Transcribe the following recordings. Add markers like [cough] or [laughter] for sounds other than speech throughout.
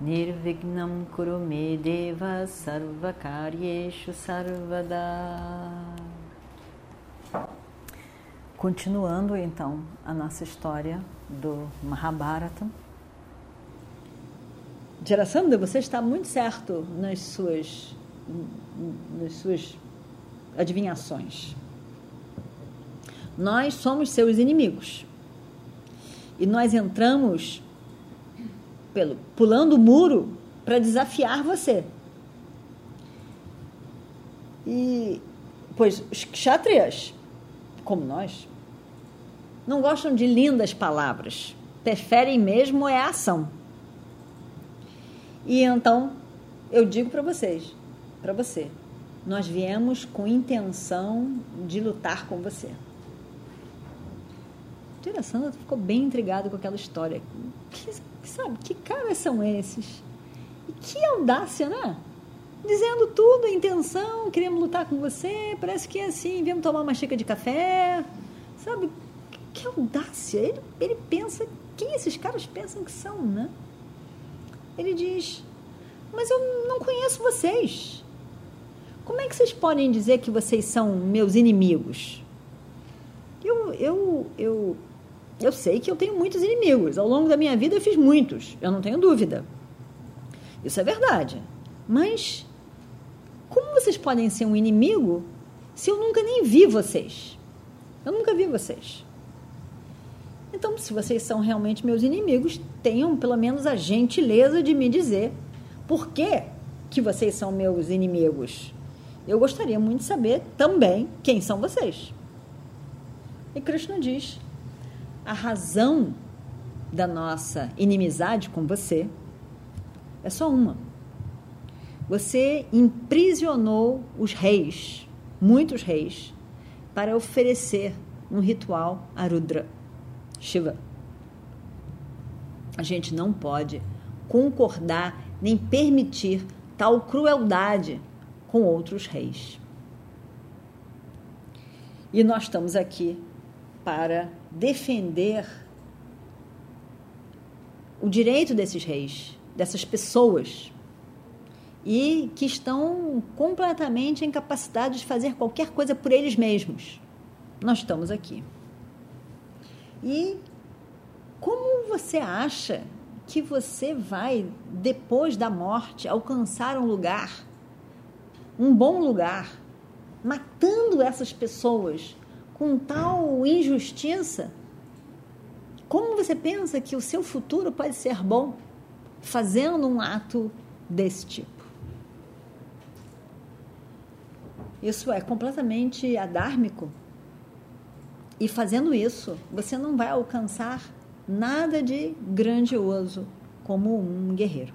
Nirvignam Kurume Deva Sarvakaryeshu Sarvada Continuando então a nossa história do Mahabharata. Jarasandha, você está muito certo nas suas, nas suas adivinhações. Nós somos seus inimigos. E nós entramos pelo, pulando o muro para desafiar você. E, pois, os kshatriyas, como nós, não gostam de lindas palavras. Preferem mesmo é a ação. E então, eu digo para vocês, para você, nós viemos com intenção de lutar com você. Tira Sandra ficou bem intrigado com aquela história. Que, sabe, que caras são esses? E que audácia, né? Dizendo tudo, intenção, queremos lutar com você, parece que é assim, viemos tomar uma xícara de café, sabe? Que audácia! Ele, ele pensa, quem esses caras pensam que são, né? Ele diz, mas eu não conheço vocês. Como é que vocês podem dizer que vocês são meus inimigos? Eu, eu, eu eu sei que eu tenho muitos inimigos. Ao longo da minha vida eu fiz muitos, eu não tenho dúvida. Isso é verdade. Mas como vocês podem ser um inimigo se eu nunca nem vi vocês? Eu nunca vi vocês. Então, se vocês são realmente meus inimigos, tenham pelo menos a gentileza de me dizer por que, que vocês são meus inimigos. Eu gostaria muito de saber também quem são vocês. E Krishna diz: a razão da nossa inimizade com você é só uma. Você imprisionou os reis, muitos reis, para oferecer um ritual a Rudra, Shiva. A gente não pode concordar nem permitir tal crueldade com outros reis. E nós estamos aqui para defender o direito desses reis, dessas pessoas, e que estão completamente incapacitados de fazer qualquer coisa por eles mesmos. Nós estamos aqui. E como você acha que você vai, depois da morte, alcançar um lugar, um bom lugar, matando essas pessoas com tal injustiça? Como você pensa que o seu futuro pode ser bom fazendo um ato desse tipo? Isso é completamente adármico. E fazendo isso, você não vai alcançar nada de grandioso como um guerreiro.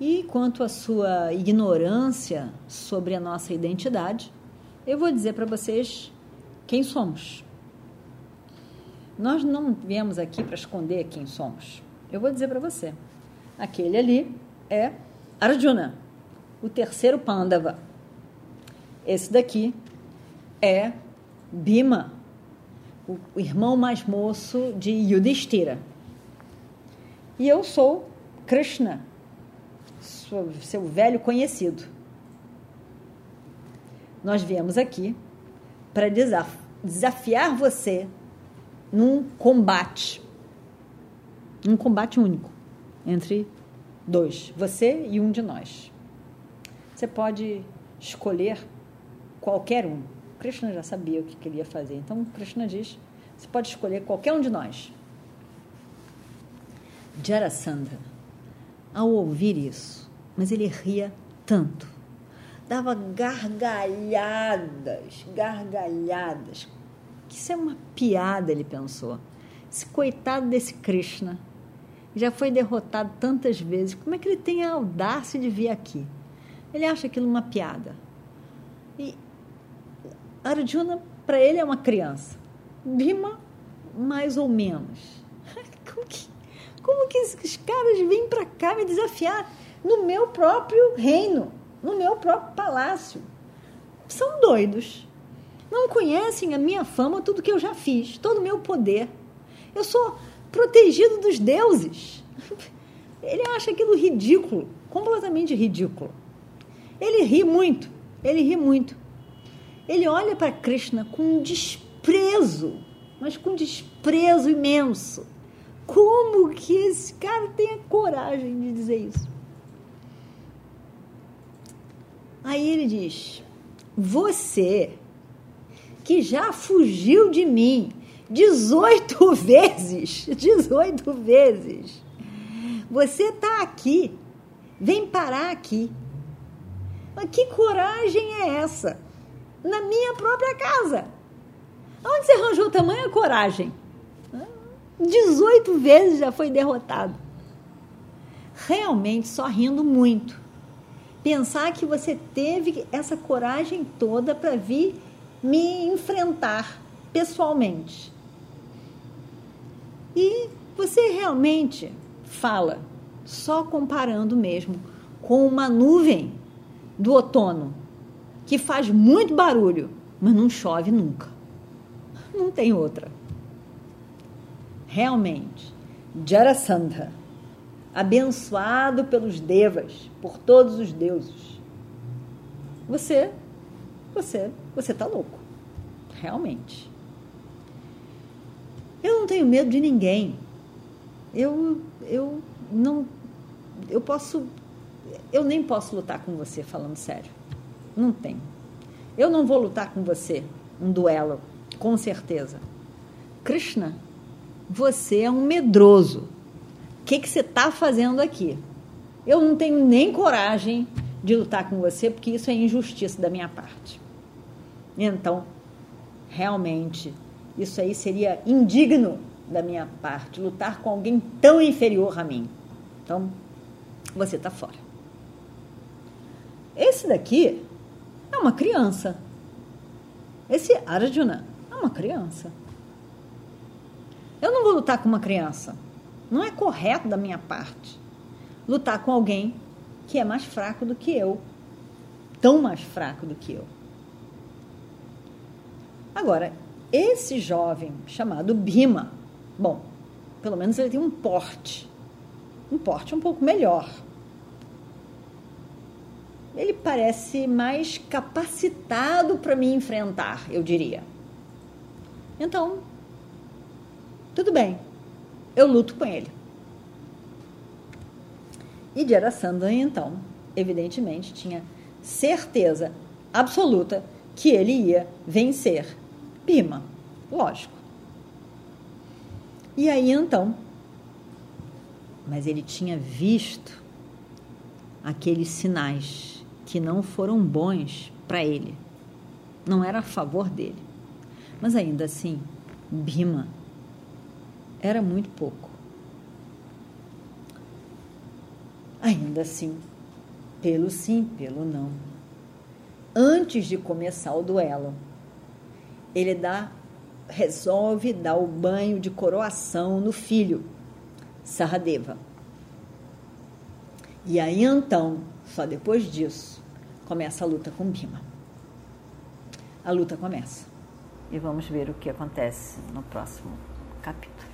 E quanto à sua ignorância sobre a nossa identidade, eu vou dizer para vocês quem somos. Nós não viemos aqui para esconder quem somos. Eu vou dizer para você. Aquele ali é Arjuna, o terceiro Pandava. Esse daqui é Bima, o irmão mais moço de Yudhishthira. E eu sou Krishna, seu velho conhecido nós viemos aqui para desafiar você num combate. Um combate único entre dois, você e um de nós. Você pode escolher qualquer um. Krishna já sabia o que queria fazer. Então, Krishna diz: você pode escolher qualquer um de nós. Jarasandha, ao ouvir isso, mas ele ria tanto dava gargalhadas, gargalhadas. Isso é uma piada, ele pensou. Esse coitado desse Krishna já foi derrotado tantas vezes. Como é que ele tem a audácia de vir aqui? Ele acha aquilo uma piada. E Arjuna, para ele, é uma criança. Bhima, mais ou menos. [laughs] Como que, como que esses caras vêm para cá me desafiar no meu próprio reino, no meu próprio palácio? São doidos. Não conhecem a minha fama, tudo que eu já fiz, todo o meu poder. Eu sou protegido dos deuses. [laughs] Ele acha aquilo ridículo, completamente ridículo. Ele ri muito, ele ri muito. Ele olha para Krishna com desprezo, mas com desprezo imenso. Como que esse cara tem a coragem de dizer isso? Aí ele diz: Você que já fugiu de mim 18 [laughs] vezes, 18 vezes. Você está aqui, vem parar aqui. Mas que coragem é essa? Na minha própria casa. Onde você arranjou tamanha coragem? 18 vezes já foi derrotado. Realmente só rindo muito. Pensar que você teve essa coragem toda para vir me enfrentar pessoalmente. E você realmente fala só comparando mesmo com uma nuvem do outono que faz muito barulho, mas não chove nunca. Não tem outra. Realmente, Jarasandha, abençoado pelos devas, por todos os deuses. Você, você, você está louco. Realmente. Eu não tenho medo de ninguém. Eu, eu não, eu posso, eu nem posso lutar com você, falando sério. Não tem. Eu não vou lutar com você, um duelo, com certeza. Krishna, você é um medroso. Que, que você está fazendo aqui? Eu não tenho nem coragem de lutar com você, porque isso é injustiça da minha parte. Então, realmente, isso aí seria indigno da minha parte, lutar com alguém tão inferior a mim. Então, você está fora. Esse daqui é uma criança. Esse Arjuna é uma criança. Eu não vou lutar com uma criança. Não é correto da minha parte lutar com alguém que é mais fraco do que eu. Tão mais fraco do que eu. Agora, esse jovem chamado Bima, bom, pelo menos ele tem um porte, um porte um pouco melhor. Ele parece mais capacitado para me enfrentar, eu diria. Então, tudo bem, eu luto com ele. E Jarasandha, então, evidentemente, tinha certeza absoluta que ele ia vencer Pima, lógico. E aí então, mas ele tinha visto aqueles sinais que não foram bons para ele, não era a favor dele. Mas ainda assim, Bima era muito pouco. Ainda assim, pelo sim, pelo não. Antes de começar o duelo, ele dá, resolve dar o banho de coroação no filho, Saradeva. E aí então, só depois disso, começa a luta com Bima. A luta começa. E vamos ver o que acontece no próximo capítulo.